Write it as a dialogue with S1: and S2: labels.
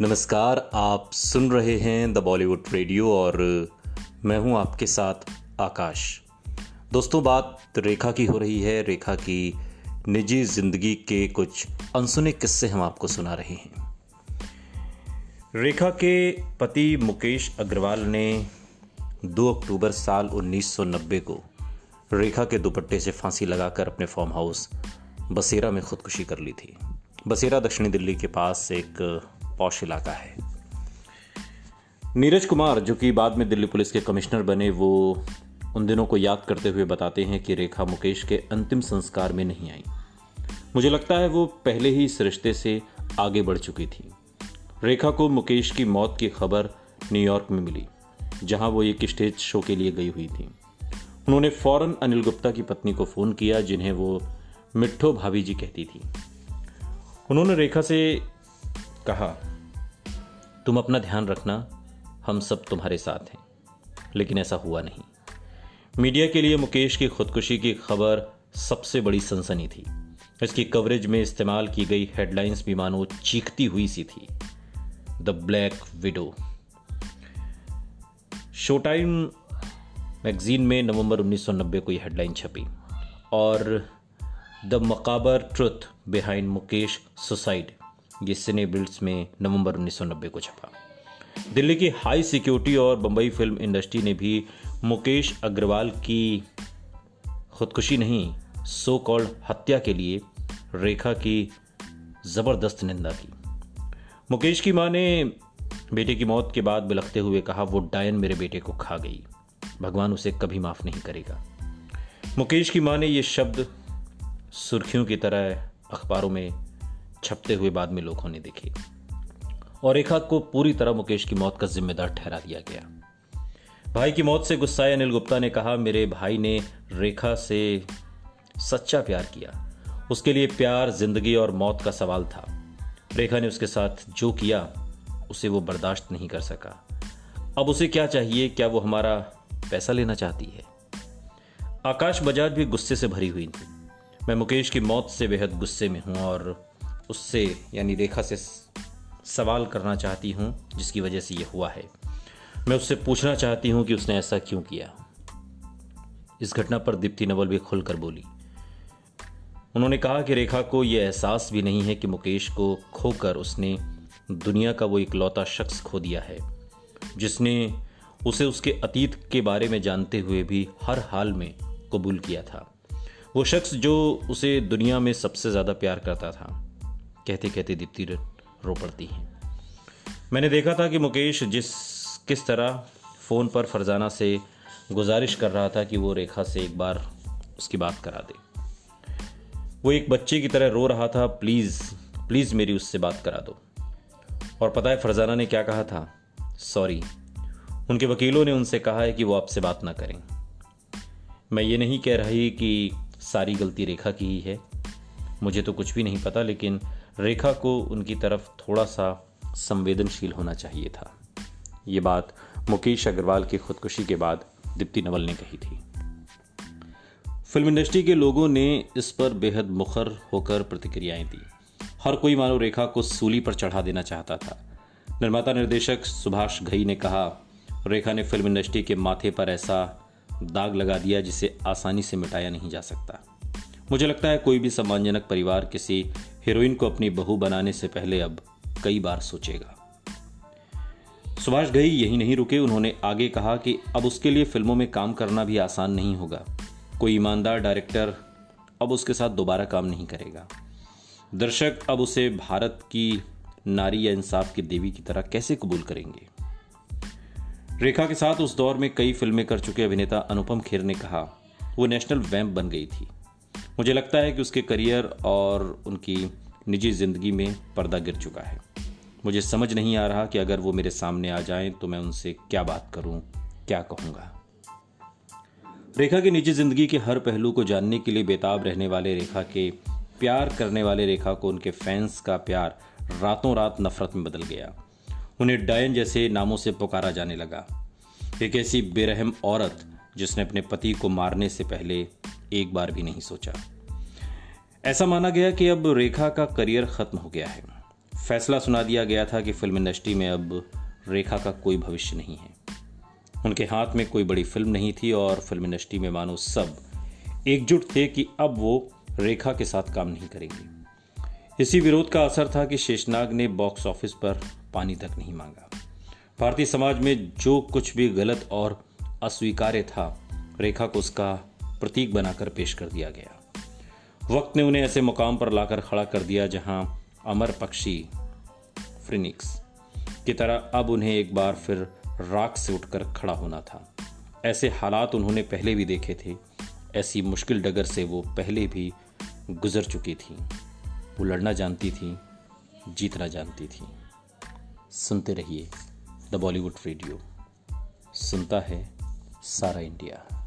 S1: नमस्कार, आप सुन रहे हैं द बॉलीवुड रेडियो और मैं हूँ आपके साथ आकाश। दोस्तों, बात रेखा की हो रही है। रेखा की निजी ज़िंदगी के कुछ अनसुने किस्से हम आपको सुना रहे हैं। रेखा के पति मुकेश अग्रवाल ने 2 अक्टूबर साल 1990 को रेखा के दुपट्टे से फांसी लगाकर अपने फार्म हाउस बसेरा में खुदकुशी कर ली थी। बसेरा दक्षिणी दिल्ली के पास एक पौश इलाका है। नीरज कुमार, जो कि बाद में दिल्ली पुलिस के कमिश्नर बने, वो उन दिनों को याद करते हुए बताते हैं कि रेखा मुकेश के अंतिम संस्कार में नहीं आई। मुझे लगता है वो पहले ही इस रिश्ते से आगे बढ़ चुकी थी। रेखा को मुकेश की मौत की खबर न्यूयॉर्क में मिली, जहाँ वो एक स्टेज शो के लिए गई हुई थी। उन्होंने फ़ौरन अनिल गुप्ता की पत्नी को फ़ोन किया, जिन्हें वो मिट्ठो भाभी जी कहती थी। उन्होंने रेखा से कहा, तुम अपना ध्यान रखना, हम सब तुम्हारे साथ हैं। लेकिन ऐसा हुआ नहीं। मीडिया के लिए मुकेश की खुदकुशी की खबर सबसे बड़ी सनसनी थी। इसकी कवरेज में इस्तेमाल की गई हेडलाइंस भी मानो चीखती हुई सी थी। The black widow. Showtime magazine में नवंबर 1990 को यह हेडलाइन छपी और the macabre truth behind Mukesh suicide. ये सिने बिल्ड्स में नवंबर 1990 को छपा। दिल्ली की हाई सिक्योरिटी और बम्बई फ़िल्म इंडस्ट्री ने भी मुकेश अग्रवाल की खुदकुशी नहीं सो कॉल्ड हत्या के लिए रेखा की ज़बरदस्त निंदा की। मुकेश की माँ ने बेटे की मौत के बाद बिलखते हुए कहा, वो डायन मेरे बेटे को खा गई। भगवान उसे कभी माफ़ नहीं करेगा। मुकेश की माँ ने ये शब्द सुर्खियों की तरह अखबारों में छपते हुए बाद में लोगों ने देखे। और रेखा को पूरी तरह मुकेश की मौत का जिम्मेदार ठहरा दिया गया। भाई की मौत से गुस्साए अनिल गुप्ता ने कहा, मेरे भाई ने रेखा से सच्चा प्यार किया। उसके लिए प्यार, ज़िंदगी और मौत का सवाल था। रेखा ने उसके साथ जो किया, उसे वो बर्दाश्त नहीं कर सका। अब उसे क्या चाहिए? क्या वो हमारा पैसा लेना चाहती है? आकाश बजाज भी गुस्से से भरी हुई थी। मैं मुकेश की मौत से बेहद गुस्से में हूँ और उससे, यानी रेखा से सवाल करना चाहती हूँ, जिसकी वजह से ये हुआ है। मैं उससे पूछना चाहती हूँ कि उसने ऐसा क्यों किया। इस घटना पर दीप्ति नवल भी खुलकर बोली। उन्होंने कहा कि रेखा को यह एहसास भी नहीं है कि मुकेश को खोकर उसने दुनिया का वो इकलौता शख्स खो दिया है, जिसने उसे उसके अतीत के बारे में जानते हुए भी हर हाल में कबूल किया था। वो शख्स जो उसे दुनिया में सबसे ज़्यादा प्यार करता था। कहते कहते दीप्ति रो पड़ती हैं। मैंने देखा था कि मुकेश जिस, किस तरह फ़ोन पर फरजाना से गुजारिश कर रहा था कि वो रेखा से एक बार उसकी बात करा दे। वो एक बच्चे की तरह रो रहा था, प्लीज़ प्लीज़ मेरी उससे बात करा दो। और पता है फरजाना ने क्या कहा था? सॉरी। उनके वकीलों ने उनसे कहा है कि वो आपसे बात ना करें। मैं ये नहीं कह रही कि सारी गलती रेखा की ही है। मुझे तो कुछ भी नहीं पता, लेकिन रेखा को उनकी तरफ़ थोड़ा सा संवेदनशील होना चाहिए था। ये बात मुकेश अग्रवाल की खुदकुशी के बाद दीप्ति नवल ने कही थी। फ़िल्म इंडस्ट्री के लोगों ने इस पर बेहद मुखर होकर प्रतिक्रियाएँ दी। हर कोई मानो रेखा को सूली पर चढ़ा देना चाहता था। निर्माता निर्देशक सुभाष घई ने कहा, रेखा ने फ़िल्म इंडस्ट्री के माथे पर ऐसा दाग लगा दिया जिसे आसानी से मिटाया नहीं जा सकता। मुझे लगता है कोई भी सम्मानजनक परिवार किसी हीरोइन को अपनी बहू बनाने से पहले अब कई बार सोचेगा। सुभाष घई यही नहीं रुके, उन्होंने आगे कहा कि अब उसके लिए फ़िल्मों में काम करना भी आसान नहीं होगा। कोई ईमानदार डायरेक्टर अब उसके साथ दोबारा काम नहीं करेगा। दर्शक अब उसे भारत की नारी या इंसाफ की देवी की तरह कैसे कबूल करेंगे? रेखा के साथ उस दौर में कई फ़िल्में कर चुके अभिनेता अनुपम खेर ने कहा, वो नेशनल वैम्प बन गई थी। मुझे लगता है कि उसके करियर और उनकी निजी ज़िंदगी में पर्दा गिर चुका है। मुझे समझ नहीं आ रहा कि अगर वो मेरे सामने आ जाएँ तो मैं उनसे क्या बात करूँ, क्या कहूँगा। रेखा की निजी ज़िंदगी के हर पहलू को जानने के लिए बेताब रहने वाले रेखा के प्यार करने वाले रेखा को उनके फैंस का प्यार रातों रात नफरत में बदल गया। उन्हें डायन जैसे नामों से पुकारा जाने लगा। एक ऐसी बेरहम औरत जिसने अपने पति को मारने से पहले एक बार भी नहीं सोचा। ऐसा माना गया कि अब रेखा का करियर खत्म हो गया है। फैसला सुना दिया गया था कि फ़िल्म इंडस्ट्री में अब रेखा का कोई भविष्य नहीं है। उनके हाथ में कोई बड़ी फ़िल्म नहीं थी और फ़िल्म इंडस्ट्री में मानो सब एकजुट थे कि अब वो रेखा के साथ काम नहीं करेंगे। इसी विरोध का असर था कि शेषनाग ने बॉक्स ऑफ़िस पर पानी तक नहीं मांगा। भारतीय समाज में जो कुछ भी गलत और अस्वीकार्य था, रेखा को उसका प्रतीक बनाकर पेश कर दिया गया। वक्त ने उन्हें ऐसे मुकाम पर लाकर खड़ा कर दिया जहाँ अमर पक्षी फ्रिनिक्स की तरह अब उन्हें एक बार फिर राख से उठकर खड़ा होना था। ऐसे हालात उन्होंने पहले भी देखे थे, ऐसी मुश्किल डगर से वो पहले भी गुजर चुकी थी। वो लड़ना जानती थी, जीतना जानती थी। सुनते रहिए द बॉलीवुड रेडियो। सुनता है सारा इंडिया।